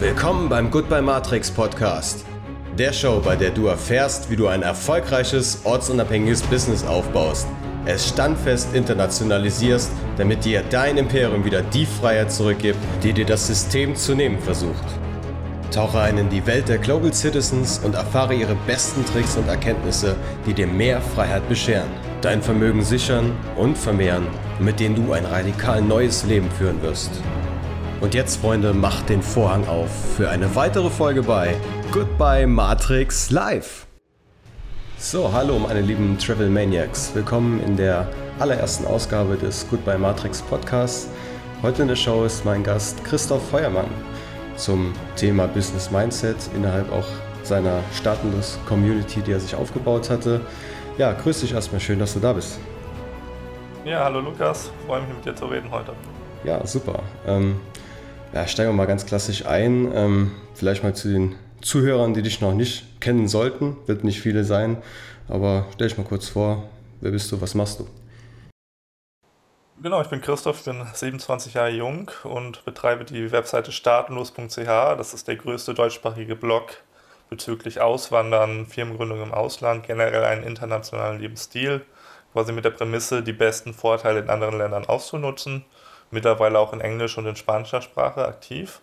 Willkommen beim Goodbye Matrix Podcast. Der Show, bei der du erfährst, wie du ein erfolgreiches, ortsunabhängiges Business aufbaust, es standfest internationalisierst, damit dir dein Imperium wieder die Freiheit zurückgibt, die dir das System zu nehmen versucht. Tauche ein in die Welt der Global Citizens und erfahre ihre besten Tricks und Erkenntnisse, die dir mehr Freiheit bescheren, dein Vermögen sichern und vermehren, mit denen du ein radikal neues Leben führen wirst. Und jetzt, Freunde, macht den Vorhang auf für eine weitere Folge bei Goodbye Matrix Live. So, hallo meine lieben Travel Maniacs. Willkommen in der allerersten Ausgabe des Goodbye Matrix Podcasts. Heute in der Show ist mein Gast Christoph Feuermann zum Thema Business Mindset innerhalb auch seiner Staatenlos Community, die er sich aufgebaut hatte. Ja, grüß dich erstmal, schön, dass du da bist. Ja, hallo Lukas, freue mich mit dir zu reden heute. Ja, super. Ähm, ja, steigen wir mal ganz klassisch ein. Ähm, vielleicht mal zu den Zuhörern, die dich noch nicht kennen sollten. Wird nicht viele sein, aber stell dich mal kurz vor. Wer bist du? Was machst du? Genau, ich bin Christoph, bin 27 Jahre jung und betreibe die Webseite staatenlos.ch. Das ist der größte deutschsprachige Blog bezüglich Auswandern, Firmengründung im Ausland, generell einen internationalen Lebensstil, quasi mit der Prämisse, die besten Vorteile in anderen Ländern auszunutzen mittlerweile auch in Englisch und in spanischer Sprache aktiv.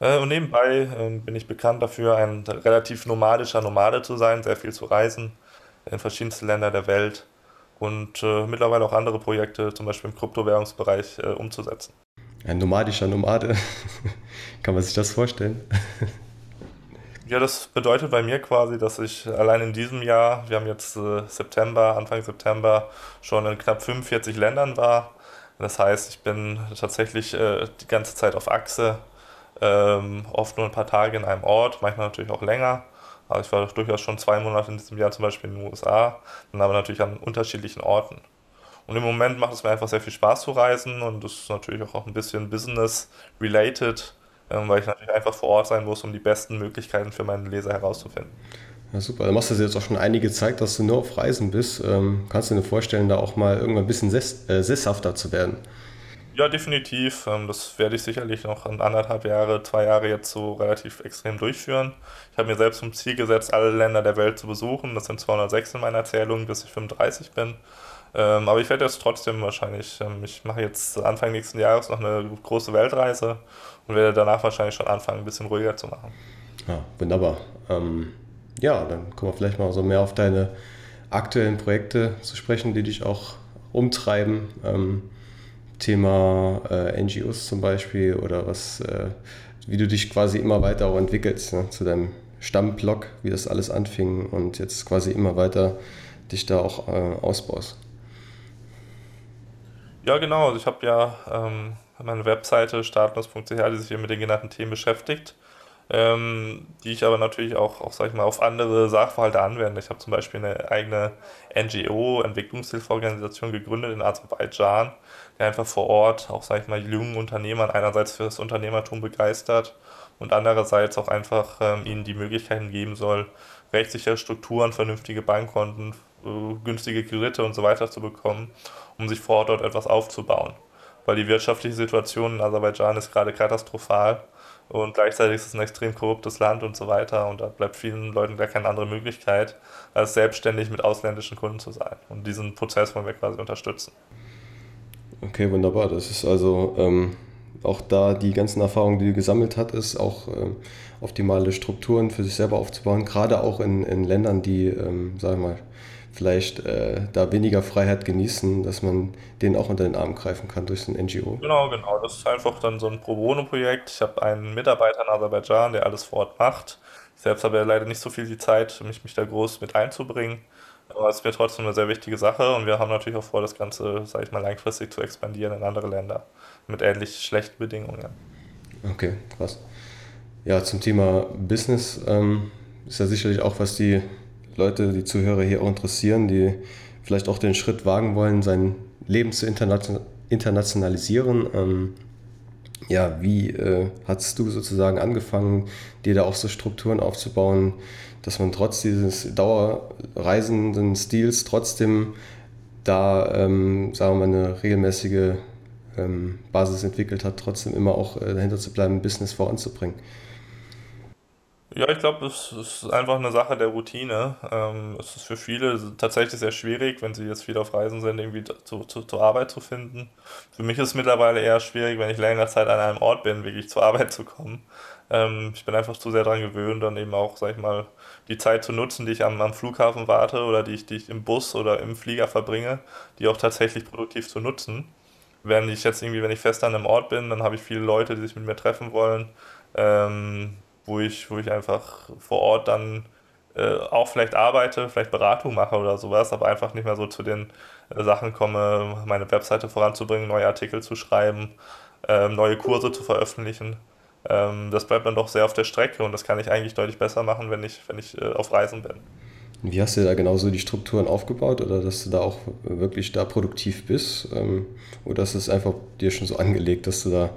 Äh, und nebenbei ähm, bin ich bekannt dafür, ein relativ nomadischer Nomade zu sein, sehr viel zu reisen in verschiedenste Länder der Welt und äh, mittlerweile auch andere Projekte, zum Beispiel im Kryptowährungsbereich, äh, umzusetzen. Ein nomadischer Nomade, kann man sich das vorstellen? Ja, das bedeutet bei mir quasi, dass ich allein in diesem Jahr, wir haben jetzt September, Anfang September, schon in knapp 45 Ländern war das heißt, ich bin tatsächlich äh, die ganze Zeit auf Achse, ähm, oft nur ein paar Tage in einem Ort, manchmal natürlich auch länger. Also ich war durchaus schon zwei Monate in diesem Jahr zum Beispiel in den USA, dann aber natürlich an unterschiedlichen Orten. Und im Moment macht es mir einfach sehr viel Spaß zu reisen und das ist natürlich auch ein bisschen business-related, ähm, weil ich natürlich einfach vor Ort sein muss, um die besten Möglichkeiten für meine Leser herauszufinden. Ja, super. Dann machst du jetzt auch schon einige Zeit, dass du nur auf Reisen bist. Ähm, kannst du dir vorstellen, da auch mal irgendwann ein bisschen sess äh, sesshafter zu werden? Ja, definitiv. Ähm, das werde ich sicherlich noch in anderthalb Jahre, zwei Jahre jetzt so relativ extrem durchführen. Ich habe mir selbst zum Ziel gesetzt, alle Länder der Welt zu besuchen. Das sind 206 in meiner Erzählung, bis ich 35 bin. Ähm, aber ich werde jetzt trotzdem wahrscheinlich, ähm, ich mache jetzt Anfang nächsten Jahres noch eine große Weltreise und werde danach wahrscheinlich schon anfangen, ein bisschen ruhiger zu machen. Ja, wunderbar. Ähm ja, dann kommen wir vielleicht mal so mehr auf deine aktuellen Projekte zu sprechen, die dich auch umtreiben. Ähm, Thema äh, NGOs zum Beispiel oder was, äh, wie du dich quasi immer weiter auch entwickelst ne, zu deinem Stammblog, wie das alles anfing und jetzt quasi immer weiter dich da auch äh, ausbaust. Ja, genau. Also ich habe ja ähm, meine Webseite startlos.ch, die sich hier mit den genannten Themen beschäftigt ähm, die ich aber natürlich auch, auch sag ich mal, auf andere Sachverhalte anwende. Ich habe zum Beispiel eine eigene NGO, Entwicklungshilfeorganisation gegründet in Aserbaidschan, die einfach vor Ort auch, sag ich mal, jungen Unternehmern einerseits für das Unternehmertum begeistert und andererseits auch einfach ähm, ihnen die Möglichkeiten geben soll, rechtssichere Strukturen, vernünftige Bankkonten, äh, günstige Kredite und so weiter zu bekommen, um sich vor Ort dort etwas aufzubauen. Weil die wirtschaftliche Situation in Aserbaidschan ist gerade katastrophal und gleichzeitig ist es ein extrem korruptes Land und so weiter. Und da bleibt vielen Leuten gar keine andere Möglichkeit, als selbstständig mit ausländischen Kunden zu sein. Und diesen Prozess wollen wir quasi unterstützen. Okay, wunderbar. Das ist also ähm, auch da die ganzen Erfahrungen, die du gesammelt hast, ist auch ähm, optimale Strukturen für sich selber aufzubauen, gerade auch in, in Ländern, die, ähm, sagen wir mal, vielleicht äh, da weniger Freiheit genießen, dass man denen auch unter den Arm greifen kann durch so ein NGO. Genau, genau. Das ist einfach dann so ein Pro Bono-Projekt. Ich habe einen Mitarbeiter in Aserbaidschan, der alles vor Ort macht. Ich selbst habe ja leider nicht so viel die Zeit, mich, mich da groß mit einzubringen. Aber es wird trotzdem eine sehr wichtige Sache und wir haben natürlich auch vor, das Ganze, sage ich mal, langfristig zu expandieren in andere Länder mit ähnlich schlechten Bedingungen. Okay, krass. Ja, zum Thema Business ähm, ist ja sicherlich auch, was die Leute, die Zuhörer hier auch interessieren, die vielleicht auch den Schritt wagen wollen, sein Leben zu internationalisieren. Ähm, ja, wie äh, hast du sozusagen angefangen, dir da auch so Strukturen aufzubauen, dass man trotz dieses dauerreisenden Stils trotzdem da, ähm, sagen wir mal, eine regelmäßige ähm, Basis entwickelt hat, trotzdem immer auch äh, dahinter zu bleiben, Business voranzubringen. Ja, ich glaube, es ist einfach eine Sache der Routine. Ähm, es ist für viele tatsächlich sehr schwierig, wenn sie jetzt viel auf Reisen sind, irgendwie zu, zu, zur Arbeit zu finden. Für mich ist es mittlerweile eher schwierig, wenn ich längere Zeit an einem Ort bin, wirklich zur Arbeit zu kommen. Ähm, ich bin einfach zu sehr daran gewöhnt, dann eben auch, sag ich mal, die Zeit zu nutzen, die ich am, am Flughafen warte oder die ich, die ich im Bus oder im Flieger verbringe, die auch tatsächlich produktiv zu nutzen. Wenn ich jetzt irgendwie, wenn ich fest an einem Ort bin, dann habe ich viele Leute, die sich mit mir treffen wollen. Ähm, wo ich, wo ich einfach vor Ort dann äh, auch vielleicht arbeite, vielleicht Beratung mache oder sowas, aber einfach nicht mehr so zu den äh, Sachen komme, meine Webseite voranzubringen, neue Artikel zu schreiben, äh, neue Kurse zu veröffentlichen. Ähm, das bleibt dann doch sehr auf der Strecke und das kann ich eigentlich deutlich besser machen, wenn ich, wenn ich äh, auf Reisen bin. Wie hast du da genauso die Strukturen aufgebaut oder dass du da auch wirklich da produktiv bist? Ähm, oder ist es einfach dir schon so angelegt, dass du da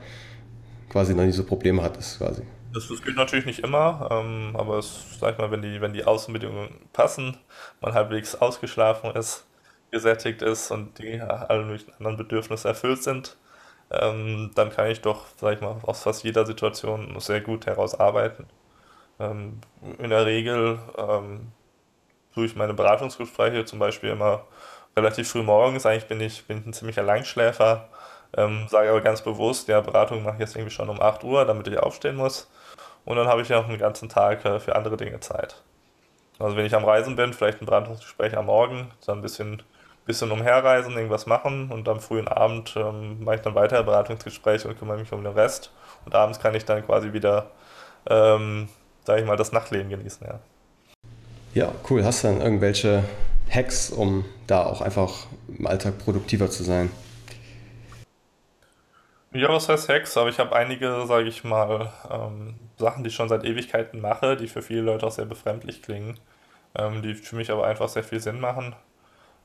quasi noch nie so Probleme hattest quasi? Das, das geht natürlich nicht immer, ähm, aber es, sag ich mal, wenn die, wenn die Außenbedingungen passen, man halbwegs ausgeschlafen ist, gesättigt ist und die alle möglichen anderen Bedürfnisse erfüllt sind, ähm, dann kann ich doch, sag ich mal, aus fast jeder Situation sehr gut herausarbeiten. Ähm, in der Regel ähm, tue ich meine Beratungsgespräche zum Beispiel immer relativ früh morgens. Eigentlich bin ich, bin ich ein ziemlicher Langschläfer, ähm, sage aber ganz bewusst, ja, Beratung mache ich jetzt irgendwie schon um 8 Uhr, damit ich aufstehen muss. Und dann habe ich ja auch einen ganzen Tag äh, für andere Dinge Zeit. Also wenn ich am Reisen bin, vielleicht ein Beratungsgespräch am Morgen, dann ein bisschen, bisschen umherreisen, irgendwas machen und am frühen Abend ähm, mache ich dann weiter Beratungsgespräche und kümmere mich um den Rest. Und abends kann ich dann quasi wieder, ähm, sage ich mal, das Nachtleben genießen, ja. Ja, cool. Hast du dann irgendwelche Hacks, um da auch einfach im Alltag produktiver zu sein? Ja, was heißt Hacks? Aber ich habe einige, sage ich mal, ähm, Sachen, die ich schon seit Ewigkeiten mache, die für viele Leute auch sehr befremdlich klingen, ähm, die für mich aber einfach sehr viel Sinn machen.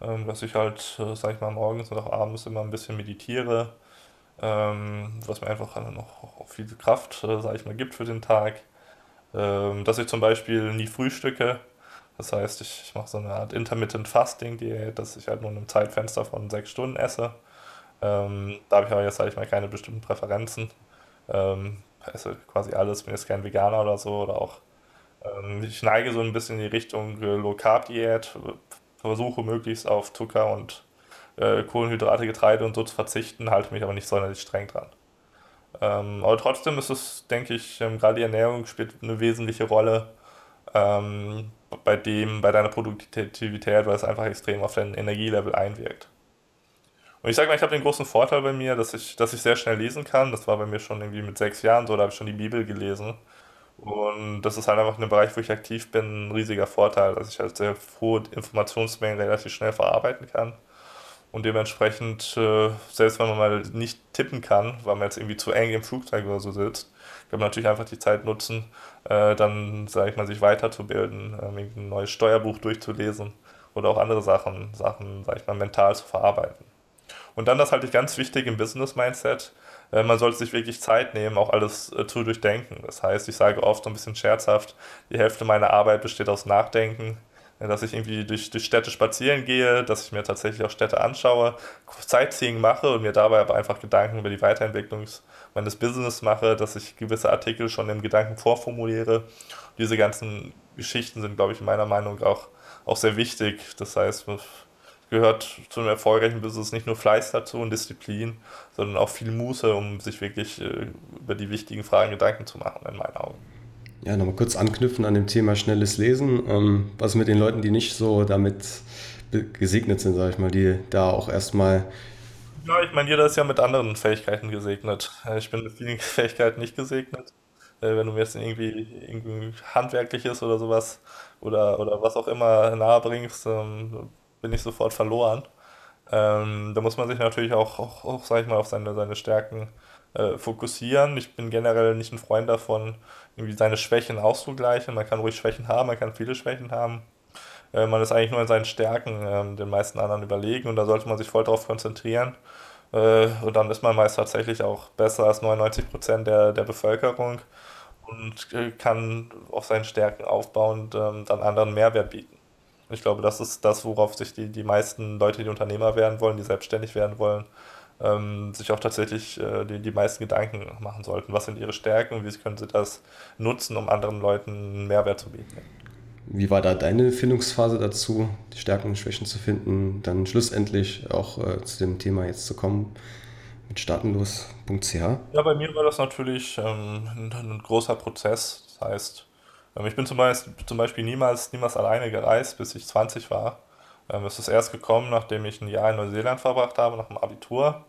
Ähm, dass ich halt, äh, sage ich mal, morgens und auch abends immer ein bisschen meditiere, ähm, was mir einfach noch viel Kraft, äh, sage ich mal, gibt für den Tag. Ähm, dass ich zum Beispiel nie frühstücke. Das heißt, ich, ich mache so eine Art Intermittent Fasting Diät, dass ich halt nur in einem Zeitfenster von sechs Stunden esse. Ähm, da habe ich aber jetzt, sage ich mal, keine bestimmten Präferenzen. Ähm, esse quasi alles, bin jetzt kein Veganer oder so oder auch ähm, ich neige so ein bisschen in die Richtung äh, Low Carb Diät, versuche möglichst auf Zucker und äh, Kohlenhydrate, Getreide und so zu verzichten, halte mich aber nicht sonderlich streng dran. Ähm, aber trotzdem ist es, denke ich, ähm, gerade die Ernährung spielt eine wesentliche Rolle ähm, bei dem, bei deiner Produktivität, weil es einfach extrem auf dein Energielevel einwirkt. Und ich sage mal, ich habe den großen Vorteil bei mir, dass ich, dass ich sehr schnell lesen kann. Das war bei mir schon irgendwie mit sechs Jahren so, da habe ich schon die Bibel gelesen. Und das ist halt einfach in einem Bereich, wo ich aktiv bin, ein riesiger Vorteil, dass ich halt sehr hohe Informationsmengen relativ schnell verarbeiten kann. Und dementsprechend, äh, selbst wenn man mal nicht tippen kann, weil man jetzt irgendwie zu eng im Flugzeug oder so sitzt, kann man natürlich einfach die Zeit nutzen, äh, dann, sage ich mal, sich weiterzubilden, ähm, ein neues Steuerbuch durchzulesen oder auch andere Sachen, Sachen, sage ich mal, mental zu verarbeiten. Und dann das halte ich ganz wichtig im Business-Mindset. Äh, man sollte sich wirklich Zeit nehmen, auch alles äh, zu durchdenken. Das heißt, ich sage oft so ein bisschen scherzhaft, die Hälfte meiner Arbeit besteht aus Nachdenken äh, dass ich irgendwie durch, durch Städte spazieren gehe, dass ich mir tatsächlich auch Städte anschaue, Sightseeing mache und mir dabei aber einfach Gedanken über die Weiterentwicklung meines Business mache, dass ich gewisse Artikel schon im Gedanken vorformuliere. Diese ganzen Geschichten sind, glaube ich, meiner Meinung auch, auch sehr wichtig. Das heißt, gehört zu einem erfolgreichen Business nicht nur Fleiß dazu und Disziplin, sondern auch viel Muße, um sich wirklich äh, über die wichtigen Fragen Gedanken zu machen, in meinen Augen. Ja, nochmal kurz anknüpfen an dem Thema schnelles Lesen. Ähm, was mit den Leuten, die nicht so damit gesegnet sind, sage ich mal, die da auch erstmal. Ja, ich meine, jeder ist ja mit anderen Fähigkeiten gesegnet. Äh, ich bin mit vielen Fähigkeiten nicht gesegnet. Äh, wenn du mir jetzt irgendwie, irgendwie handwerkliches oder sowas oder, oder was auch immer nahe bringst, ähm, bin ich sofort verloren. Ähm, da muss man sich natürlich auch, auch, auch sag ich mal, auf seine, seine Stärken äh, fokussieren. Ich bin generell nicht ein Freund davon, irgendwie seine Schwächen auszugleichen. Man kann ruhig Schwächen haben, man kann viele Schwächen haben. Äh, man ist eigentlich nur in seinen Stärken äh, den meisten anderen überlegen und da sollte man sich voll darauf konzentrieren. Äh, und dann ist man meist tatsächlich auch besser als 99 Prozent der, der Bevölkerung und äh, kann auf seinen Stärken aufbauend ähm, dann anderen Mehrwert bieten. Ich glaube, das ist das, worauf sich die, die meisten Leute, die Unternehmer werden wollen, die selbstständig werden wollen, ähm, sich auch tatsächlich äh, die, die meisten Gedanken machen sollten. Was sind ihre Stärken und wie können sie das nutzen, um anderen Leuten Mehrwert zu bieten. Wie war da deine Findungsphase dazu, die Stärken und Schwächen zu finden, dann schlussendlich auch äh, zu dem Thema jetzt zu kommen mit startenlos.ch? Ja, bei mir war das natürlich ähm, ein, ein, großer Prozess. Das heißt, ich bin zum Beispiel, zum Beispiel niemals, niemals alleine gereist, bis ich 20 war. Ähm, es ist erst gekommen, nachdem ich ein Jahr in Neuseeland verbracht habe, nach dem Abitur.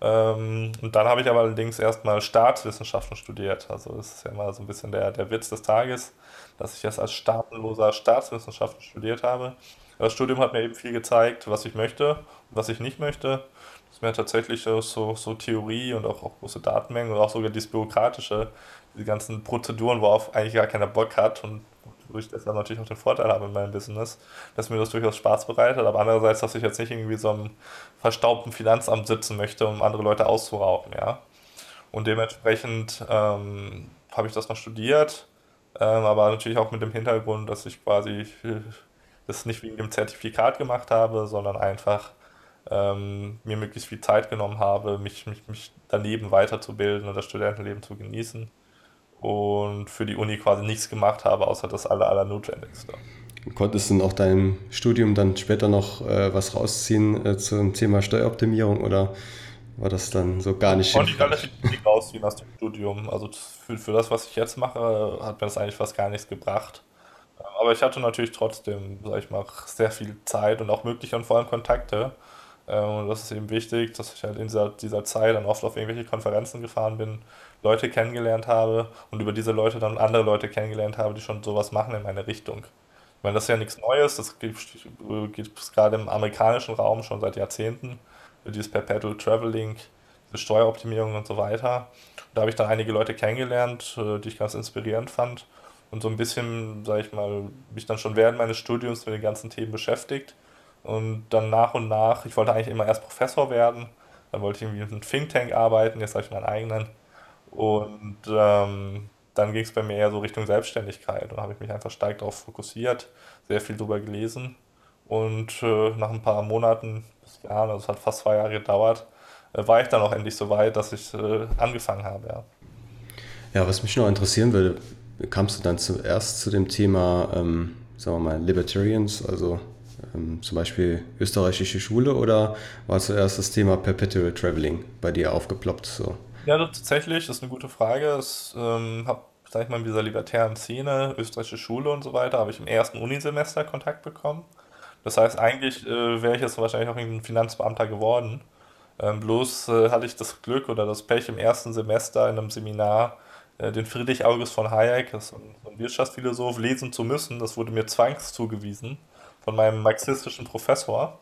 Ähm, und dann habe ich aber allerdings erstmal Staatswissenschaften studiert. Also das ist ja immer so ein bisschen der, der Witz des Tages, dass ich jetzt als staatenloser Staatswissenschaften studiert habe. Das Studium hat mir eben viel gezeigt, was ich möchte und was ich nicht möchte. Das ist mir tatsächlich so, so Theorie und auch, auch große Datenmengen und auch sogar dieses Bürokratische, die ganzen Prozeduren, worauf eigentlich gar keiner Bock hat und wo ich deshalb natürlich auch den Vorteil habe in meinem Business, dass mir das durchaus Spaß bereitet, aber andererseits, dass ich jetzt nicht irgendwie so einem verstaubten Finanzamt sitzen möchte, um andere Leute auszurauchen, ja. Und dementsprechend ähm, habe ich das noch studiert, ähm, aber natürlich auch mit dem Hintergrund, dass ich quasi das nicht wegen dem Zertifikat gemacht habe, sondern einfach ähm, mir möglichst viel Zeit genommen habe, mich, mich, mich daneben weiterzubilden und das Studentenleben zu genießen und für die Uni quasi nichts gemacht habe, außer das aller, aller Notwendigste. Konntest du auch deinem Studium dann später noch äh, was rausziehen äh, zum Thema Steueroptimierung oder war das dann so gar nicht? Konnte ich relativ viel rausziehen aus dem Studium. Also für, für das, was ich jetzt mache, hat mir das eigentlich fast gar nichts gebracht. Aber ich hatte natürlich trotzdem, sag ich mal, sehr viel Zeit und auch Möglichkeiten und vor allem Kontakte. Ähm, und das ist eben wichtig, dass ich halt in dieser, dieser Zeit dann oft auf irgendwelche Konferenzen gefahren bin, Leute kennengelernt habe und über diese Leute dann andere Leute kennengelernt habe, die schon sowas machen in meine Richtung. Ich meine, das ist ja nichts Neues, das gibt es gerade im amerikanischen Raum schon seit Jahrzehnten, dieses Perpetual Traveling, diese Steueroptimierung und so weiter. Da habe ich dann einige Leute kennengelernt, äh, die ich ganz inspirierend fand und so ein bisschen, sage ich mal, mich dann schon während meines Studiums mit den ganzen Themen beschäftigt und dann nach und nach, ich wollte eigentlich immer erst Professor werden, dann wollte ich irgendwie in einem Think Tank arbeiten, jetzt habe ich meinen eigenen und ähm, dann ging es bei mir eher so Richtung Selbstständigkeit. Da habe ich mich einfach stark darauf fokussiert, sehr viel darüber gelesen. Und äh, nach ein paar Monaten bis Jahren, also es hat fast zwei Jahre gedauert, äh, war ich dann auch endlich so weit, dass ich äh, angefangen habe. Ja. ja, was mich noch interessieren würde, kamst du dann zuerst zu dem Thema, ähm, sagen wir mal, Libertarians, also ähm, zum Beispiel österreichische Schule, oder war zuerst das Thema Perpetual Traveling bei dir aufgeploppt? So? Ja, tatsächlich, das ist eine gute Frage. Ich ähm, habe, sag ich mal, in dieser libertären Szene, österreichische Schule und so weiter, habe ich im ersten Unisemester Kontakt bekommen. Das heißt, eigentlich äh, wäre ich jetzt wahrscheinlich auch ein Finanzbeamter geworden. Ähm, bloß äh, hatte ich das Glück oder das Pech im ersten Semester in einem Seminar äh, den Friedrich August von Hayek, das ist ein, Wirtschaftsphilosoph, lesen zu müssen. Das wurde mir zwangs zugewiesen von meinem marxistischen Professor.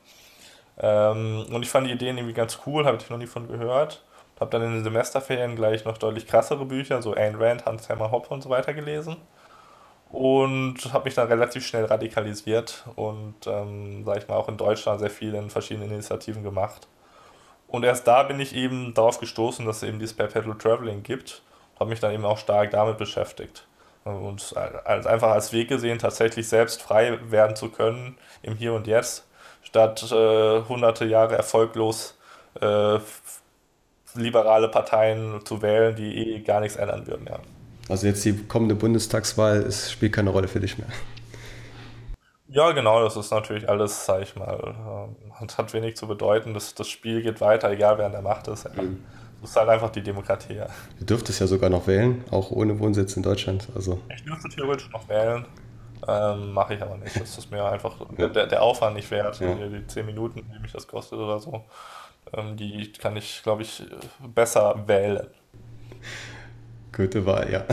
Ähm, und ich fand die Ideen irgendwie ganz cool, habe ich noch nie von gehört. Habe dann in den Semesterferien gleich noch deutlich krassere Bücher, so Ayn Rand, Hans-Hermann Hoppe und so weiter gelesen. Und habe mich dann relativ schnell radikalisiert und, ähm, sag ich mal, auch in Deutschland sehr viel in verschiedenen Initiativen gemacht. Und erst da bin ich eben darauf gestoßen, dass es eben dieses Perpetual Traveling gibt. Habe mich dann eben auch stark damit beschäftigt. Und als, einfach als Weg gesehen, tatsächlich selbst frei werden zu können im Hier und Jetzt, statt äh, hunderte Jahre erfolglos äh, liberale Parteien zu wählen, die eh gar nichts ändern würden, ja. Also jetzt die kommende Bundestagswahl ist, spielt keine Rolle für dich mehr. Ja, genau, das ist natürlich alles, sag ich mal, ähm, hat wenig zu bedeuten. Das, das Spiel geht weiter, egal wer an der Macht ist. Ja. Mhm. Das ist halt einfach die Demokratie. Ja. Du dürftest ja sogar noch wählen, auch ohne Wohnsitz in Deutschland. Also. Ich dürfte theoretisch noch wählen, ähm, mache ich aber nicht. Das ist mir einfach ja. der, der Aufwand nicht wert, ja. die, die 10 Minuten, die mich das kostet oder so. Ähm, die kann ich, glaube ich, besser wählen. Gute Wahl, ja.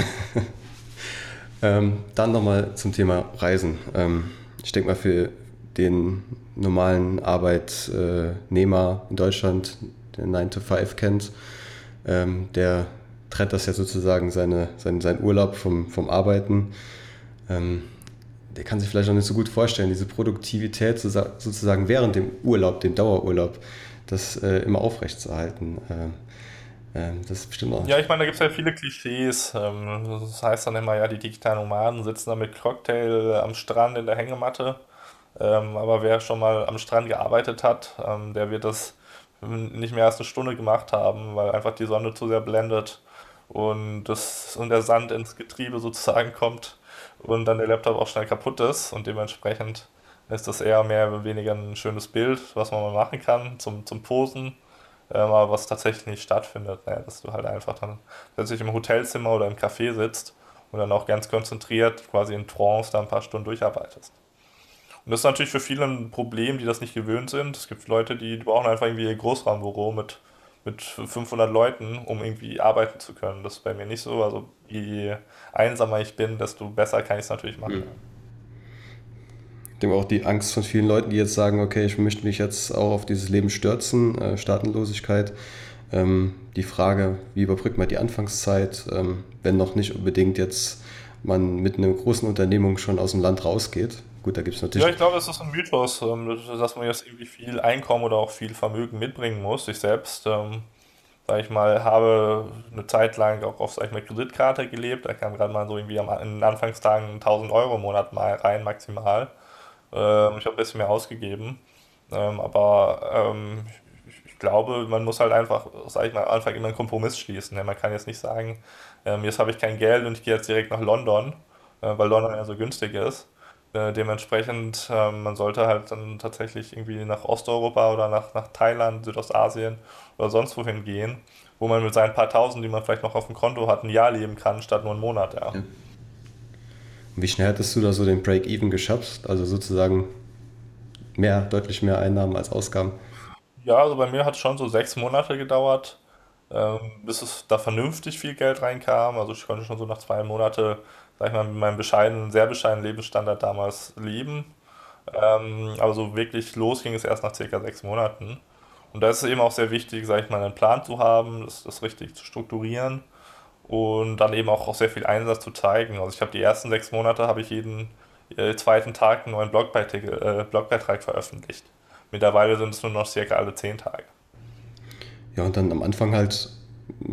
ähm, dann nochmal zum Thema Reisen. Ähm, ich denke mal, für den normalen Arbeitnehmer in Deutschland, der 9 to 5 kennt, ähm, der trennt das ja sozusagen seine, sein, sein Urlaub vom, vom Arbeiten. Ähm, der kann sich vielleicht auch nicht so gut vorstellen, diese Produktivität sozusagen während dem Urlaub, dem Dauerurlaub, das äh, immer aufrechtzuerhalten. Äh, äh, das ist bestimmt auch. Ja, ich meine, da gibt es ja viele Klischees. Ähm, das heißt dann immer, ja, die digitalen Nomaden sitzen da mit Cocktail am Strand in der Hängematte. Ähm, aber wer schon mal am Strand gearbeitet hat, ähm, der wird das nicht mehr als eine Stunde gemacht haben, weil einfach die Sonne zu sehr blendet und, das, und der Sand ins Getriebe sozusagen kommt und dann der Laptop auch schnell kaputt ist und dementsprechend ist das eher mehr oder weniger ein schönes Bild, was man mal machen kann zum, zum Posen, äh, aber was tatsächlich nicht stattfindet, ne? dass du halt einfach dann plötzlich im Hotelzimmer oder im Café sitzt und dann auch ganz konzentriert quasi in Trance da ein paar Stunden durcharbeitest. Und das ist natürlich für viele ein Problem, die das nicht gewöhnt sind. Es gibt Leute, die brauchen einfach irgendwie ihr Großraumbüro mit, mit 500 Leuten, um irgendwie arbeiten zu können. Das ist bei mir nicht so. Also je einsamer ich bin, desto besser kann ich es natürlich machen. Mhm. Ich denke auch die Angst von vielen Leuten, die jetzt sagen, okay, ich möchte mich jetzt auch auf dieses Leben stürzen, äh, Staatenlosigkeit. Ähm, die Frage, wie überbrückt man die Anfangszeit, ähm, wenn noch nicht unbedingt jetzt man mit einer großen Unternehmung schon aus dem Land rausgeht. Gut, da gibt es natürlich. Ja, ich glaube, es ist ein Mythos, ähm, dass man jetzt irgendwie viel Einkommen oder auch viel Vermögen mitbringen muss. Ich selbst, ähm, sag ich mal, habe eine Zeit lang auch auf, sag ich mal, Kreditkarte gelebt. Da kam gerade mal so irgendwie in den Anfangstagen 1000 Euro im Monat mal rein, maximal. Ähm, ich habe ein bisschen mehr ausgegeben. Ähm, aber ähm, ich, ich glaube, man muss halt einfach, sag ich mal, am Anfang immer einen Kompromiss schließen. Man kann jetzt nicht sagen, ähm, jetzt habe ich kein Geld und ich gehe jetzt direkt nach London, äh, weil London ja so günstig ist. Äh, dementsprechend, äh, man sollte halt dann tatsächlich irgendwie nach Osteuropa oder nach, nach Thailand, Südostasien oder sonst wohin gehen, wo man mit seinen paar Tausend, die man vielleicht noch auf dem Konto hat, ein Jahr leben kann, statt nur einen Monat, ja. ja. Wie schnell hattest du da so den Break-Even geschafft? Also sozusagen mehr, deutlich mehr Einnahmen als Ausgaben? Ja, also bei mir hat es schon so sechs Monate gedauert, ähm, bis es da vernünftig viel Geld reinkam. Also ich konnte schon so nach zwei Monaten sag ich mal, mit meinem bescheidenen, sehr bescheidenen Lebensstandard damals leben. Ähm, aber so wirklich los ging es erst nach circa sechs Monaten. Und da ist es eben auch sehr wichtig, sag ich mal, einen Plan zu haben, das, das richtig zu strukturieren und dann eben auch, auch sehr viel Einsatz zu zeigen. Also ich habe die ersten sechs Monate, habe ich jeden äh, zweiten Tag einen neuen Blogbeitrag, äh, Blogbeitrag veröffentlicht. Mittlerweile sind es nur noch circa alle zehn Tage. Ja, und dann am Anfang halt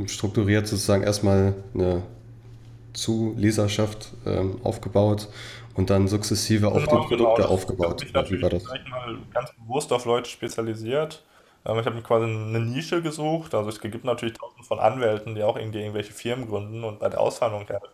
strukturiert sozusagen erstmal eine zu Leserschaft ähm, aufgebaut und dann sukzessive genau, auf die Produkte genau. aufgebaut. Ich habe mich natürlich mal ganz bewusst auf Leute spezialisiert. Ähm, ich habe quasi eine Nische gesucht. Also es gibt natürlich tausend von Anwälten, die auch irgendwie irgendwelche Firmen gründen und bei der Auszahlung helfen.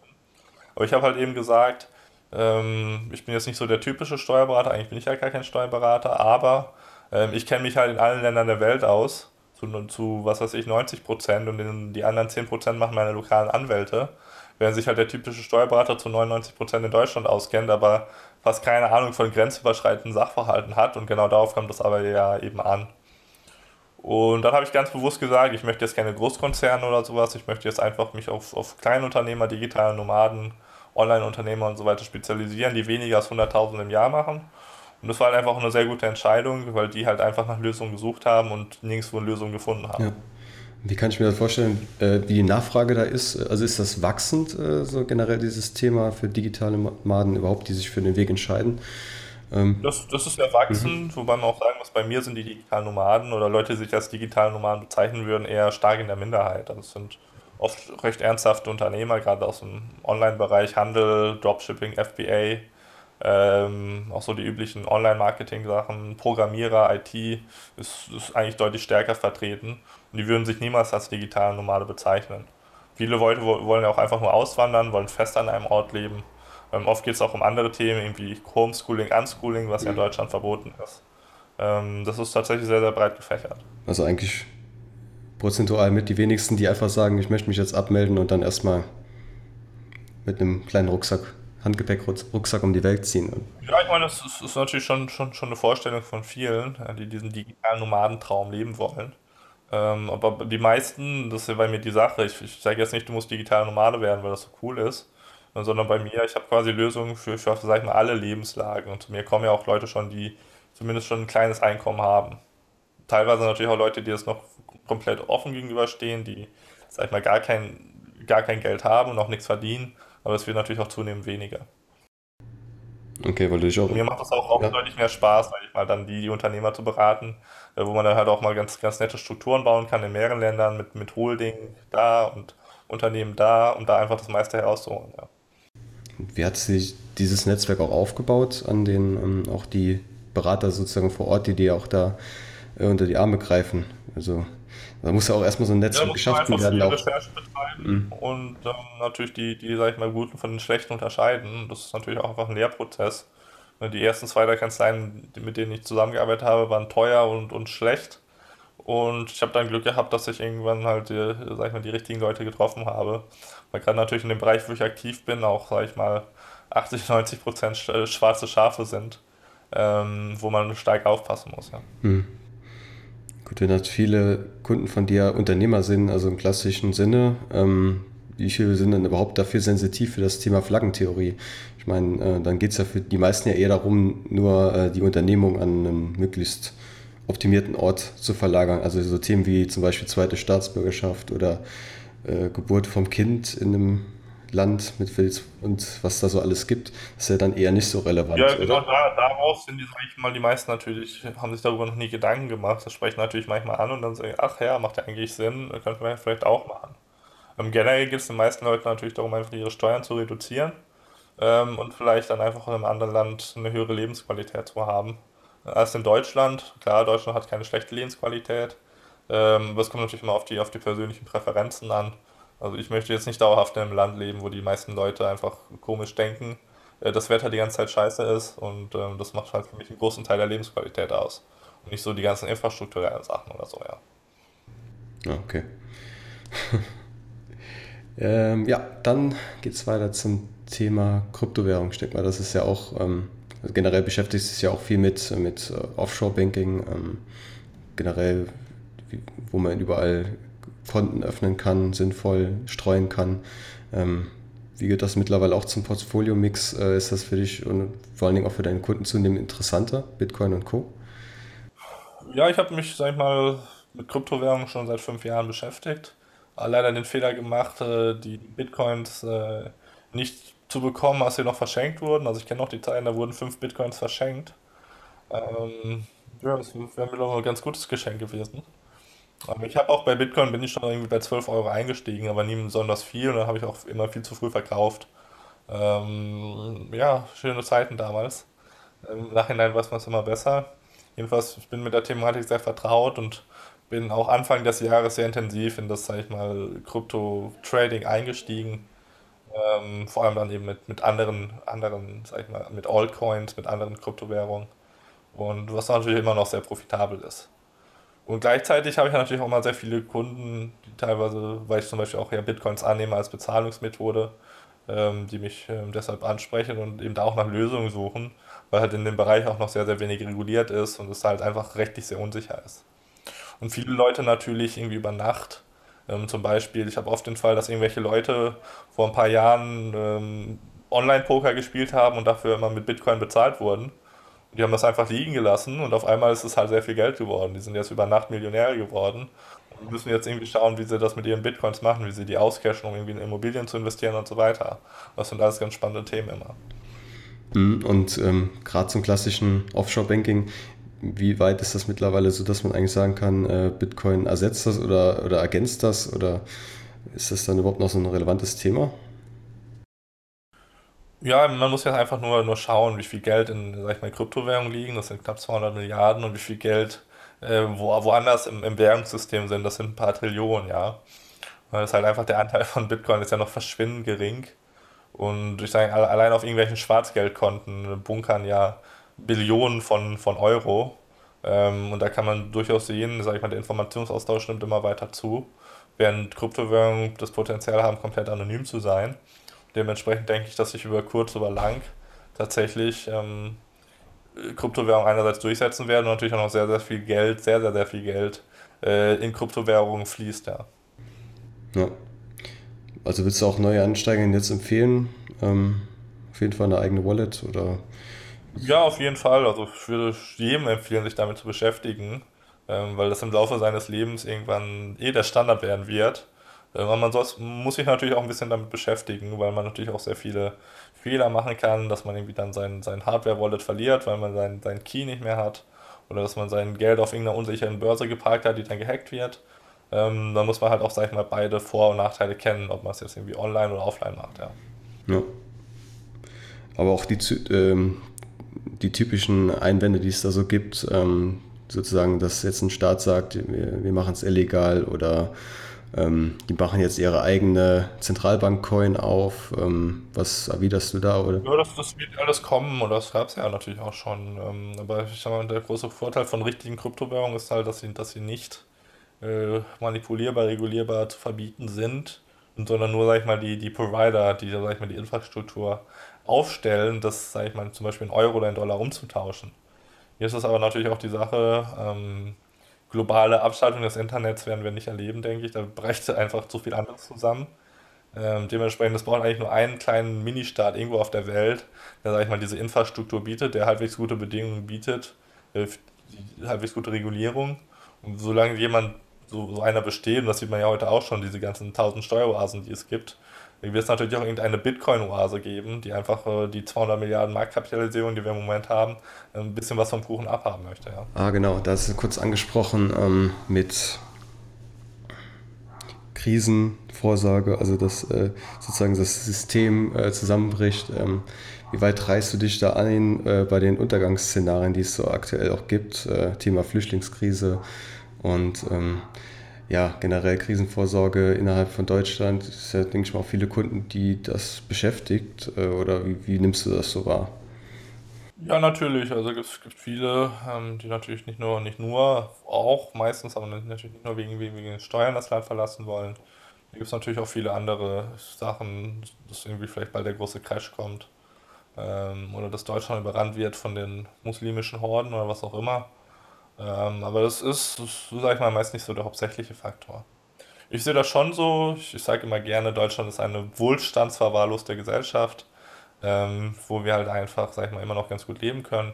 Aber ich habe halt eben gesagt, ähm, ich bin jetzt nicht so der typische Steuerberater, eigentlich bin ich ja gar kein Steuerberater, aber ähm, ich kenne mich halt in allen Ländern der Welt aus, zu, zu was weiß ich, 90 Prozent und die anderen 10 Prozent machen meine lokalen Anwälte während sich halt der typische Steuerberater zu 99% in Deutschland auskennt, aber fast keine Ahnung von grenzüberschreitenden Sachverhalten hat und genau darauf kommt das aber ja eben an. Und dann habe ich ganz bewusst gesagt, ich möchte jetzt keine Großkonzerne oder sowas, ich möchte jetzt einfach mich auf, auf Kleinunternehmer, digitale Nomaden, Online-Unternehmer und so weiter spezialisieren, die weniger als 100.000 im Jahr machen. Und das war halt einfach eine sehr gute Entscheidung, weil die halt einfach nach Lösungen gesucht haben und nirgendwo eine Lösung gefunden haben. Ja. Wie kann ich mir das vorstellen, äh, wie die Nachfrage da ist? Also ist das wachsend, äh, so generell dieses Thema für digitale Nomaden überhaupt, die sich für den Weg entscheiden? Ähm, das, das ist ja wachsend, mhm. wobei man auch sagen muss, bei mir sind die digitalen Nomaden oder Leute, die sich als digitale Nomaden bezeichnen würden, eher stark in der Minderheit. Also es sind oft recht ernsthafte Unternehmer, gerade aus dem Online-Bereich, Handel, Dropshipping, FBA, ähm, auch so die üblichen Online-Marketing-Sachen, Programmierer, IT ist, ist eigentlich deutlich stärker vertreten. Und die würden sich niemals als digitale Nomade bezeichnen. Viele Leute wollen ja auch einfach nur auswandern, wollen fest an einem Ort leben. Ähm, oft geht es auch um andere Themen, irgendwie Homeschooling, Unschooling, was ja in. Deutschland verboten ist. Ähm, das ist tatsächlich sehr, sehr breit gefächert. Also eigentlich prozentual mit die wenigsten, die einfach sagen, ich möchte mich jetzt abmelden und dann erstmal mit einem kleinen Rucksack Handgepäck-Rucksack um die Welt ziehen. Ja, ich meine, das ist, ist natürlich schon, schon, schon eine Vorstellung von vielen, die diesen digitalen Nomadentraum leben wollen. Ähm, aber die meisten, das ist ja bei mir die Sache, ich, ich sage jetzt nicht, du musst digitaler Nomade werden, weil das so cool ist, sondern bei mir, ich habe quasi Lösungen für, für sag ich mal, alle Lebenslagen. Und zu mir kommen ja auch Leute schon, die zumindest schon ein kleines Einkommen haben. Teilweise natürlich auch Leute, die das noch komplett offen gegenüberstehen, die, sag ich mal, gar kein, gar kein Geld haben und auch nichts verdienen aber es wird natürlich auch zunehmend weniger. Okay, weil du dich auch. Mir macht es auch, auch ja. deutlich mehr Spaß, ich mal dann die, die Unternehmer zu beraten, äh, wo man dann halt auch mal ganz, ganz nette Strukturen bauen kann in mehreren Ländern mit, mit Holding da und Unternehmen da, um da einfach das meiste herauszuholen. Ja. Wie hat sich dieses Netzwerk auch aufgebaut, an den ähm, auch die Berater sozusagen vor Ort, die dir auch da äh, unter die Arme greifen. Also da muss ja auch erstmal so ein Netzwerk ja, geschaffen werden. Auch. Recherche betreiben mhm. und ähm, natürlich die, die, sag ich mal, guten von den schlechten unterscheiden. Das ist natürlich auch einfach ein Lehrprozess. Die ersten zwei der Kanzleien, mit denen ich zusammengearbeitet habe, waren teuer und, und schlecht. Und ich habe dann Glück gehabt, dass ich irgendwann halt, die, sag ich mal, die richtigen Leute getroffen habe. Weil gerade natürlich in dem Bereich, wo ich aktiv bin, auch, sag ich mal, 80, 90 Prozent schwarze Schafe sind, ähm, wo man stark aufpassen muss. Ja. Hm. Gut, wenn halt viele Kunden von dir Unternehmer sind, also im klassischen Sinne, ähm, wie viele sind denn überhaupt dafür sensitiv für das Thema Flaggentheorie? Ich meine, äh, dann geht es ja für die meisten ja eher darum, nur äh, die Unternehmung an einem möglichst optimierten Ort zu verlagern. Also so Themen wie zum Beispiel zweite Staatsbürgerschaft oder äh, Geburt vom Kind in einem Land mit Wils und was da so alles gibt, ist ja dann eher nicht so relevant. Ja, genau, da, darauf sind die, sag ich mal, die meisten natürlich, haben sich darüber noch nie Gedanken gemacht. Das sprechen natürlich manchmal an und dann sagen, ach ja, macht ja eigentlich Sinn, könnten wir vielleicht auch machen. Ähm, generell geht es den meisten Leuten natürlich darum, einfach ihre Steuern zu reduzieren ähm, und vielleicht dann einfach in einem anderen Land eine höhere Lebensqualität zu haben als in Deutschland. Klar, Deutschland hat keine schlechte Lebensqualität. Ähm, aber es kommt natürlich immer auf die, auf die persönlichen Präferenzen an. Also ich möchte jetzt nicht dauerhaft in einem Land leben, wo die meisten Leute einfach komisch denken, äh, das Wetter die ganze Zeit scheiße ist und ähm, das macht halt für mich einen großen Teil der Lebensqualität aus. Und nicht so die ganzen infrastrukturellen Sachen oder so, ja. Okay. ähm, ja, dann geht es weiter zum Thema Kryptowährung. Ich denke mal, das ist ja auch, ähm, also generell beschäftigt sich ja auch viel mit, mit äh, Offshore-Banking, ähm, generell, wie, wo man überall Konten öffnen kann, sinnvoll streuen kann. Ähm, wie geht das mittlerweile auch zum Portfolio-Mix? Äh, ist das für dich und vor allen Dingen auch für deine Kunden zunehmend interessanter, Bitcoin und Co.? Ja, ich habe mich, sag ich mal, mit Kryptowährungen schon seit fünf Jahren beschäftigt. Aber leider den Fehler gemacht, äh, die Bitcoins äh, nicht zu bekommen, als sie noch verschenkt wurden. Also ich kenne noch die Zeiten, da wurden fünf Bitcoins verschenkt. Ähm, ja, das wäre mir doch ein ganz gutes Geschenk gewesen. Aber ich habe auch bei Bitcoin bin ich schon irgendwie bei 12 Euro eingestiegen, aber nie besonders viel und dann habe ich auch immer viel zu früh verkauft. Ähm, ja, schöne Zeiten damals. Im Nachhinein weiß man es immer besser. Jedenfalls, ich bin mit der Thematik sehr vertraut und bin auch Anfang des Jahres sehr intensiv in das, sag ich mal, Krypto-Trading eingestiegen. Ähm, vor allem dann eben mit, mit anderen, anderen, sag ich mal, mit Altcoins, mit anderen Kryptowährungen. Und was natürlich immer noch sehr profitabel ist. Und gleichzeitig habe ich natürlich auch mal sehr viele Kunden, die teilweise, weil ich zum Beispiel auch ja Bitcoins annehme als Bezahlungsmethode, ähm, die mich ähm, deshalb ansprechen und eben da auch nach Lösungen suchen, weil halt in dem Bereich auch noch sehr, sehr wenig reguliert ist und es halt einfach rechtlich sehr unsicher ist. Und viele Leute natürlich irgendwie über Nacht, ähm, zum Beispiel, ich habe oft den Fall, dass irgendwelche Leute vor ein paar Jahren ähm, Online-Poker gespielt haben und dafür immer mit Bitcoin bezahlt wurden die haben das einfach liegen gelassen und auf einmal ist es halt sehr viel Geld geworden. Die sind jetzt über Nacht Millionäre geworden und müssen jetzt irgendwie schauen, wie sie das mit ihren Bitcoins machen, wie sie die auscashen, um irgendwie in Immobilien zu investieren und so weiter. Das sind alles ganz spannende Themen immer. Mhm, und ähm, gerade zum klassischen Offshore-Banking, wie weit ist das mittlerweile so, dass man eigentlich sagen kann, äh, Bitcoin ersetzt das oder, oder ergänzt das oder ist das dann überhaupt noch so ein relevantes Thema? Ja, man muss ja einfach nur, nur schauen, wie viel Geld in, sag ich mal, Kryptowährungen liegen. Das sind knapp 200 Milliarden und wie viel Geld äh, wo, woanders im, im Währungssystem sind. Das sind ein paar Trillionen, ja. Das ist halt einfach der Anteil von Bitcoin ist ja noch verschwindend gering. Und ich sage, allein auf irgendwelchen Schwarzgeldkonten bunkern ja Billionen von, von Euro. Ähm, und da kann man durchaus sehen, sage ich mal, der Informationsaustausch nimmt immer weiter zu, während Kryptowährungen das Potenzial haben, komplett anonym zu sein. Dementsprechend denke ich, dass sich über kurz oder lang tatsächlich ähm, Kryptowährungen einerseits durchsetzen werden und natürlich auch noch sehr, sehr viel Geld, sehr, sehr, sehr viel Geld äh, in Kryptowährungen fließt, ja. Ja. Also willst du auch neue Ansteiger jetzt empfehlen? Ähm, auf jeden Fall eine eigene Wallet oder? Ja, auf jeden Fall. Also ich würde jedem empfehlen, sich damit zu beschäftigen, ähm, weil das im Laufe seines Lebens irgendwann eh der Standard werden wird. Aber man muss sich natürlich auch ein bisschen damit beschäftigen, weil man natürlich auch sehr viele Fehler machen kann, dass man irgendwie dann sein, sein Hardware-Wallet verliert, weil man sein, sein Key nicht mehr hat oder dass man sein Geld auf irgendeiner unsicheren Börse geparkt hat, die dann gehackt wird. Ähm, dann muss man halt auch, sag ich mal, beide Vor- und Nachteile kennen, ob man es jetzt irgendwie online oder offline macht, ja. Ja. Aber auch die, ähm, die typischen Einwände, die es da so gibt, ähm, sozusagen, dass jetzt ein Staat sagt, wir, wir machen es illegal oder ähm, die machen jetzt ihre eigene Zentralbank-Coin auf. Ähm, was erwiderst du da? Oder? Ja, das, das wird alles kommen und das gab es ja natürlich auch schon. Ähm, aber ich sag mal, der große Vorteil von richtigen Kryptowährungen ist halt, dass sie, dass sie nicht äh, manipulierbar, regulierbar zu verbieten sind, sondern nur, sag ich mal, die, die Provider, die, sag ich mal, die Infrastruktur aufstellen, das, sag ich mal, zum Beispiel in Euro oder in Dollar umzutauschen. Hier ist es aber natürlich auch die Sache, ähm, globale Abschaltung des Internets werden wir nicht erleben, denke ich. Da brächte einfach zu viel anderes zusammen. Ähm, dementsprechend, es braucht eigentlich nur einen kleinen Ministaat irgendwo auf der Welt, der, sag ich mal, diese Infrastruktur bietet, der halbwegs gute Bedingungen bietet, äh, halbwegs gute Regulierung. Und solange jemand, so, so einer besteht, und das sieht man ja heute auch schon, diese ganzen tausend Steueroasen, die es gibt, wird es natürlich auch irgendeine Bitcoin-Oase geben, die einfach äh, die 200 Milliarden Marktkapitalisierung, die wir im Moment haben, ein bisschen was vom Kuchen abhaben möchte. Ja. Ah, genau, da ist kurz angesprochen ähm, mit Krisenvorsorge, also dass äh, sozusagen das System äh, zusammenbricht. Ähm, wie weit reißt du dich da ein äh, bei den Untergangsszenarien, die es so aktuell auch gibt? Äh, Thema Flüchtlingskrise und ähm, ja, generell Krisenvorsorge innerhalb von Deutschland. Es ja, denke ich mal, auch viele Kunden, die das beschäftigt. Äh, oder wie, wie nimmst du das so wahr? Ja, natürlich. Also es gibt viele, ähm, die natürlich nicht nur, nicht nur, auch meistens, aber natürlich nicht nur wegen, wegen Steuern das Land verlassen wollen. Hier gibt es natürlich auch viele andere Sachen, dass irgendwie vielleicht bald der große Crash kommt. Ähm, oder dass Deutschland überrannt wird von den muslimischen Horden oder was auch immer. Ähm, aber das ist, das, sag ich mal, meist nicht so der hauptsächliche Faktor. Ich sehe das schon so, ich, ich sage immer gerne, Deutschland ist eine wohlstandsverwahrloste Gesellschaft, ähm, wo wir halt einfach, sag ich mal, immer noch ganz gut leben können.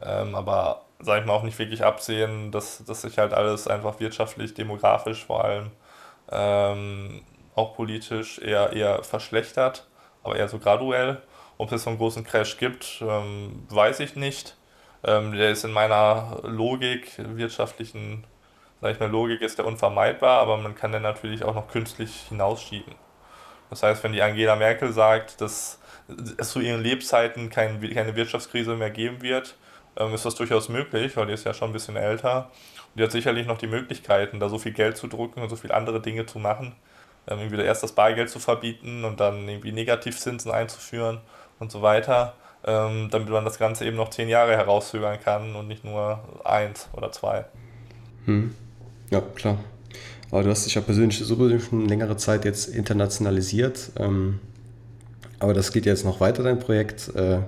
Ähm, aber, sag ich mal, auch nicht wirklich absehen, dass, dass sich halt alles einfach wirtschaftlich, demografisch vor allem, ähm, auch politisch eher, eher verschlechtert, aber eher so graduell. Ob es so einen großen Crash gibt, ähm, weiß ich nicht. Ähm, der ist in meiner Logik, wirtschaftlichen, sag ich mal, Logik ist der unvermeidbar, aber man kann den natürlich auch noch künstlich hinausschieben. Das heißt, wenn die Angela Merkel sagt, dass es zu ihren Lebzeiten kein, keine Wirtschaftskrise mehr geben wird, ähm, ist das durchaus möglich, weil die ist ja schon ein bisschen älter. Und die hat sicherlich noch die Möglichkeiten, da so viel Geld zu drucken und so viele andere Dinge zu machen. Ähm, irgendwie erst das Bargeld zu verbieten und dann irgendwie Negativzinsen einzuführen und so weiter ähm, damit man das Ganze eben noch zehn Jahre herauszögern kann und nicht nur eins oder zwei. Hm. Ja, klar. Aber du hast dich ja persönlich sowieso schon längere Zeit jetzt internationalisiert. Ähm, aber das geht jetzt noch weiter, dein Projekt. Äh,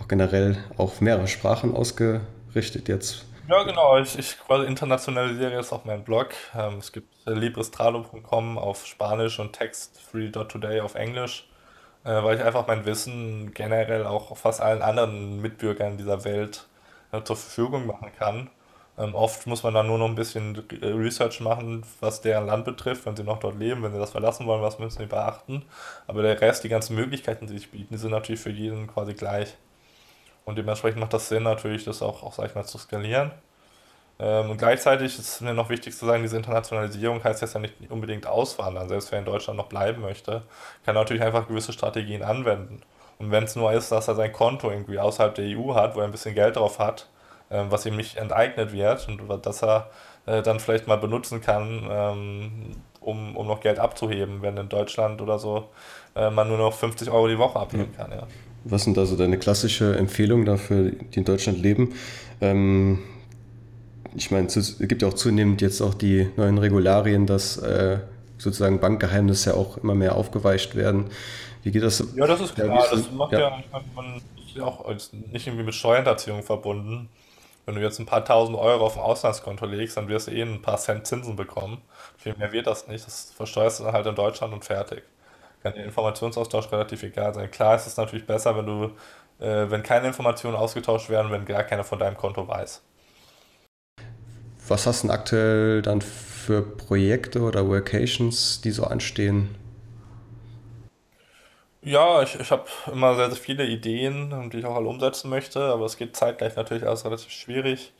auch generell auf mehrere Sprachen ausgerichtet jetzt. Ja, genau. Ich, ich internationalisiere jetzt auch meinen Blog. Ähm, es gibt librestrado.com auf Spanisch und textfree.today auf Englisch äh, weil ich einfach mein Wissen generell auch fast allen anderen Mitbürgern dieser Welt äh, zur Verfügung machen kann. Ähm, oft muss man dann nur noch ein bisschen äh, Research machen, was deren Land betrifft, wenn sie noch dort leben, wenn sie das verlassen wollen, was müssen sie beachten. Aber der Rest, die ganzen Möglichkeiten, die sich bieten, sind natürlich für jeden quasi gleich. Und dementsprechend macht das Sinn natürlich, das auch, auch sag ich mal, zu skalieren. Ähm, und gleichzeitig ist mir noch wichtig zu sagen, diese Internationalisierung heißt jetzt ja nicht unbedingt auswandern. Selbst wer in Deutschland noch bleiben möchte, kann natürlich einfach gewisse Strategien anwenden. Und wenn es nur ist, dass er sein Konto irgendwie außerhalb der EU hat, wo er ein bisschen Geld drauf hat, ähm, was ihm nicht enteignet wird und dass er äh, dann vielleicht mal benutzen kann, ähm, um, um noch Geld abzuheben, wenn in Deutschland oder so äh, man nur noch 50 Euro die Woche abheben kann. Ja. Was sind also deine klassische Empfehlung dafür, die in Deutschland leben? Ähm, ich meine, es gibt ja auch zunehmend jetzt auch die neuen Regularien, dass äh, sozusagen Bankgeheimnisse ja auch immer mehr aufgeweicht werden. Wie geht das? Ja, das ist klar. Ja, das macht ja, ja man ist ja auch nicht irgendwie mit Steuerhinterziehung verbunden. Wenn du jetzt ein paar tausend Euro auf ein Auslandskonto legst, dann wirst du eh ein paar Cent Zinsen bekommen. Viel mehr wird das nicht. Das versteuerst du dann halt in Deutschland und fertig. Kann der Informationsaustausch relativ egal sein. Klar ist es natürlich besser, wenn du, äh, wenn keine Informationen ausgetauscht werden, wenn gar keiner von deinem Konto weiß. Was hast du denn aktuell dann für Projekte oder Workations, die so anstehen? Ja, ich, ich habe immer sehr, sehr viele Ideen, die ich auch alle umsetzen möchte, aber es geht zeitgleich natürlich alles relativ schwierig.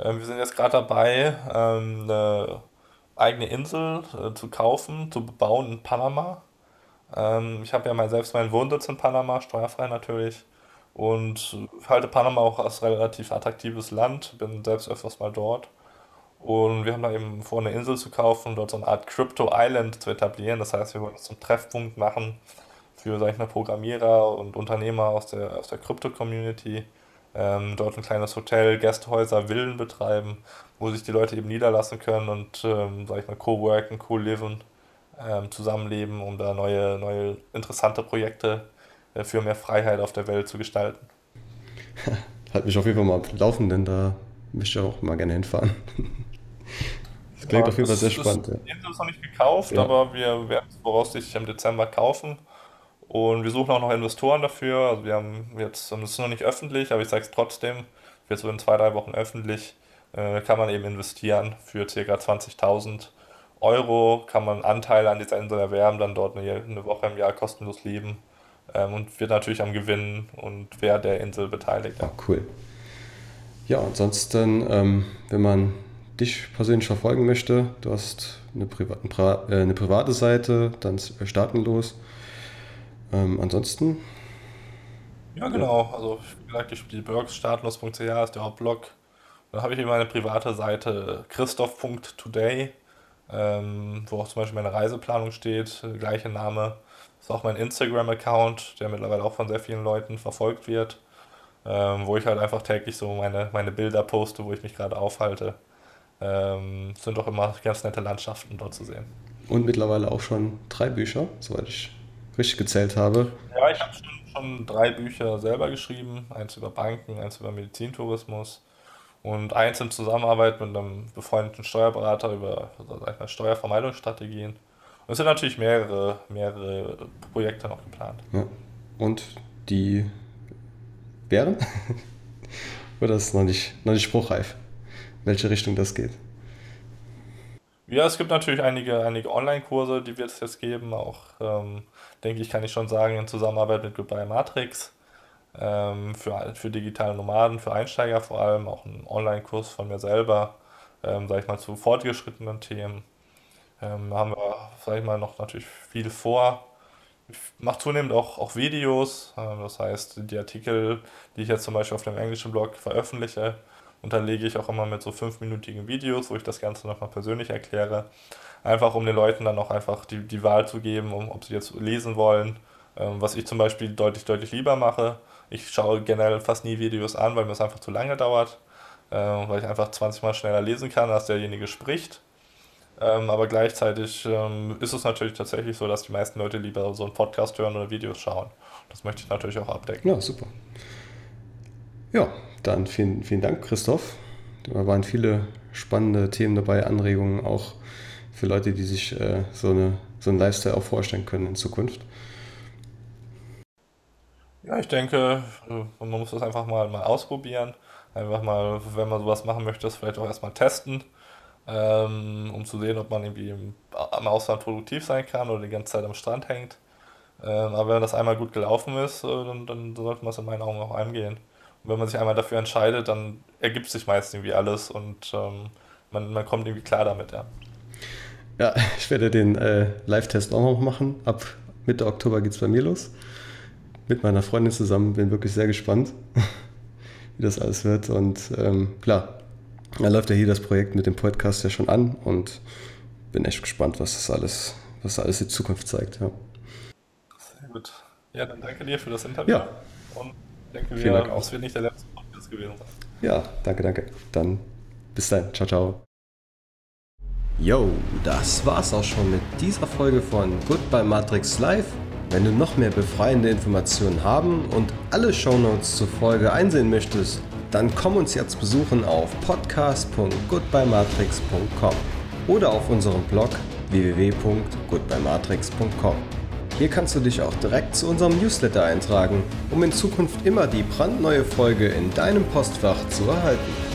Ähm, wir sind jetzt gerade dabei, ähm, eine eigene Insel äh, zu kaufen, zu bebauen in Panama. Ähm, ich habe ja mal selbst meinen Wohnsitz in Panama, steuerfrei natürlich. und halte Panama auch als relativ attraktives Land, bin selbst öfters mal dort. Und wir haben da eben vor, eine Insel zu kaufen dort so eine Art Crypto Island zu etablieren. Das heißt, wir wollen es zum Treffpunkt machen für, sag ich mal, Programmierer und Unternehmer aus der, aus der Crypto-Community. Ähm, dort ein kleines Hotel, Gästehäuser, Villen betreiben, wo sich die Leute eben niederlassen können und, ähm, sag ich mal, co-worken, co-liven, ähm, zusammenleben, um da neue, neue interessante Projekte äh, für mehr Freiheit auf der Welt zu gestalten. halt mich auf jeden Fall mal laufen, denn da möchte ich auch mal gerne hinfahren. Das klingt ja, auf jeden Fall sehr spannend. Das ja. ist noch nicht gekauft, ja. aber wir werden es voraussichtlich im Dezember kaufen. Und wir suchen auch noch Investoren dafür. Also wir haben jetzt, das ist noch nicht öffentlich, aber ich sage es trotzdem, wird so in zwei, drei Wochen öffentlich, äh, kann man eben investieren für ca. 20.000 Euro, kann man Anteile an dieser Insel erwerben, dann dort eine, eine Woche im Jahr kostenlos leben ähm, und wird natürlich am Gewinn und wer der Insel beteiligt. Ja. Oh, cool. Ja, ansonsten, ähm, wenn man dich persönlich verfolgen möchte, du hast eine, Priva äh, eine private Seite, dann starten los. Ähm, ansonsten. Ja, genau. Also, wie gesagt, ich die Blogs startlos.ch ist der Hauptblog. Dann habe ich eben meine private Seite christoph.today, ähm, wo auch zum Beispiel meine Reiseplanung steht, der gleiche Name. Das ist auch mein Instagram-Account, der mittlerweile auch von sehr vielen Leuten verfolgt wird, ähm, wo ich halt einfach täglich so meine, meine Bilder poste, wo ich mich gerade aufhalte. Ähm, sind auch immer ganz nette Landschaften dort zu sehen. Und mittlerweile auch schon drei Bücher, soweit ich richtig gezählt habe. Ja, ich habe schon, schon drei Bücher selber geschrieben. Eins über Banken, eins über Medizintourismus und eins in Zusammenarbeit mit einem befreundeten Steuerberater über also Steuervermeidungsstrategien. Und es sind natürlich mehrere, mehrere Projekte noch geplant. Ja. Und die wären? Oder ist noch nicht, noch nicht spruchreif, welche Richtung das geht? Ja, es gibt natürlich einige, einige Online-Kurse, die wird es jetzt geben. Auch, ähm, denke ich, kann ich schon sagen, in Zusammenarbeit mit Goodbye Matrix. Ähm, für, für digitale Nomaden, für Einsteiger vor allem. Auch ein Online-Kurs von mir selber, ähm, sage ich mal, zu fortgeschrittenen Themen. Ähm, haben wir, sage ich mal, noch natürlich viel vor. Ich mache zunehmend auch, auch Videos. Ähm, das heißt, die Artikel, die ich jetzt zum Beispiel auf dem englischen Blog veröffentliche, unterlege ich auch immer mit so fünfminütigen Videos, wo ich das Ganze nochmal persönlich erkläre. Einfach um den Leuten dann auch einfach die, die Wahl zu geben, um, ob sie jetzt lesen wollen. Ähm, was ich zum Beispiel deutlich, deutlich lieber mache. Ich schaue generell fast nie Videos an, weil mir es einfach zu lange dauert. Äh, weil ich einfach 20 Mal schneller lesen kann, als derjenige spricht. Ähm, aber gleichzeitig ähm, ist es natürlich tatsächlich so, dass die meisten Leute lieber so einen Podcast hören oder Videos schauen. Das möchte ich natürlich auch abdecken. Ja, super. Ja, dann vielen, vielen Dank, Christoph. Da waren viele spannende Themen dabei, Anregungen auch für Leute, die sich äh, so, eine, so einen Lifestyle auch vorstellen können in Zukunft. Ja, ich denke, äh, man muss das einfach mal, mal ausprobieren. Einfach mal, wenn man sowas machen möchte, das vielleicht auch erstmal testen, ähm, um zu sehen, ob man irgendwie im, am Ausland produktiv sein kann oder die ganze Zeit am Strand hängt. Ähm, aber wenn das einmal gut gelaufen ist, äh, dann, dann sollte man es in meinen Augen auch angehen. Wenn man sich einmal dafür entscheidet, dann ergibt sich meist irgendwie alles und ähm, man, man kommt irgendwie klar damit, ja. Ja, ich werde den äh, Live-Test auch noch machen. Ab Mitte Oktober geht es bei mir los. Mit meiner Freundin zusammen. Bin wirklich sehr gespannt, wie das alles wird. Und ähm, klar, da läuft ja hier das Projekt mit dem Podcast ja schon an und bin echt gespannt, was das alles, was alles in Zukunft zeigt. Ja. Sehr gut. Ja, dann danke dir für das Interview. Ja. Und denke, wir, Dank auch. das wird nicht der letzte Podcast gewesen sein. Ja, danke, danke. Dann bis dann. Ciao, ciao. Yo, das war's auch schon mit dieser Folge von Goodbye Matrix Live. Wenn du noch mehr befreiende Informationen haben und alle Shownotes zur Folge einsehen möchtest, dann komm uns jetzt besuchen auf podcast.goodbyematrix.com oder auf unserem Blog www.goodbyematrix.com. Hier kannst du dich auch direkt zu unserem Newsletter eintragen, um in Zukunft immer die brandneue Folge in deinem Postfach zu erhalten.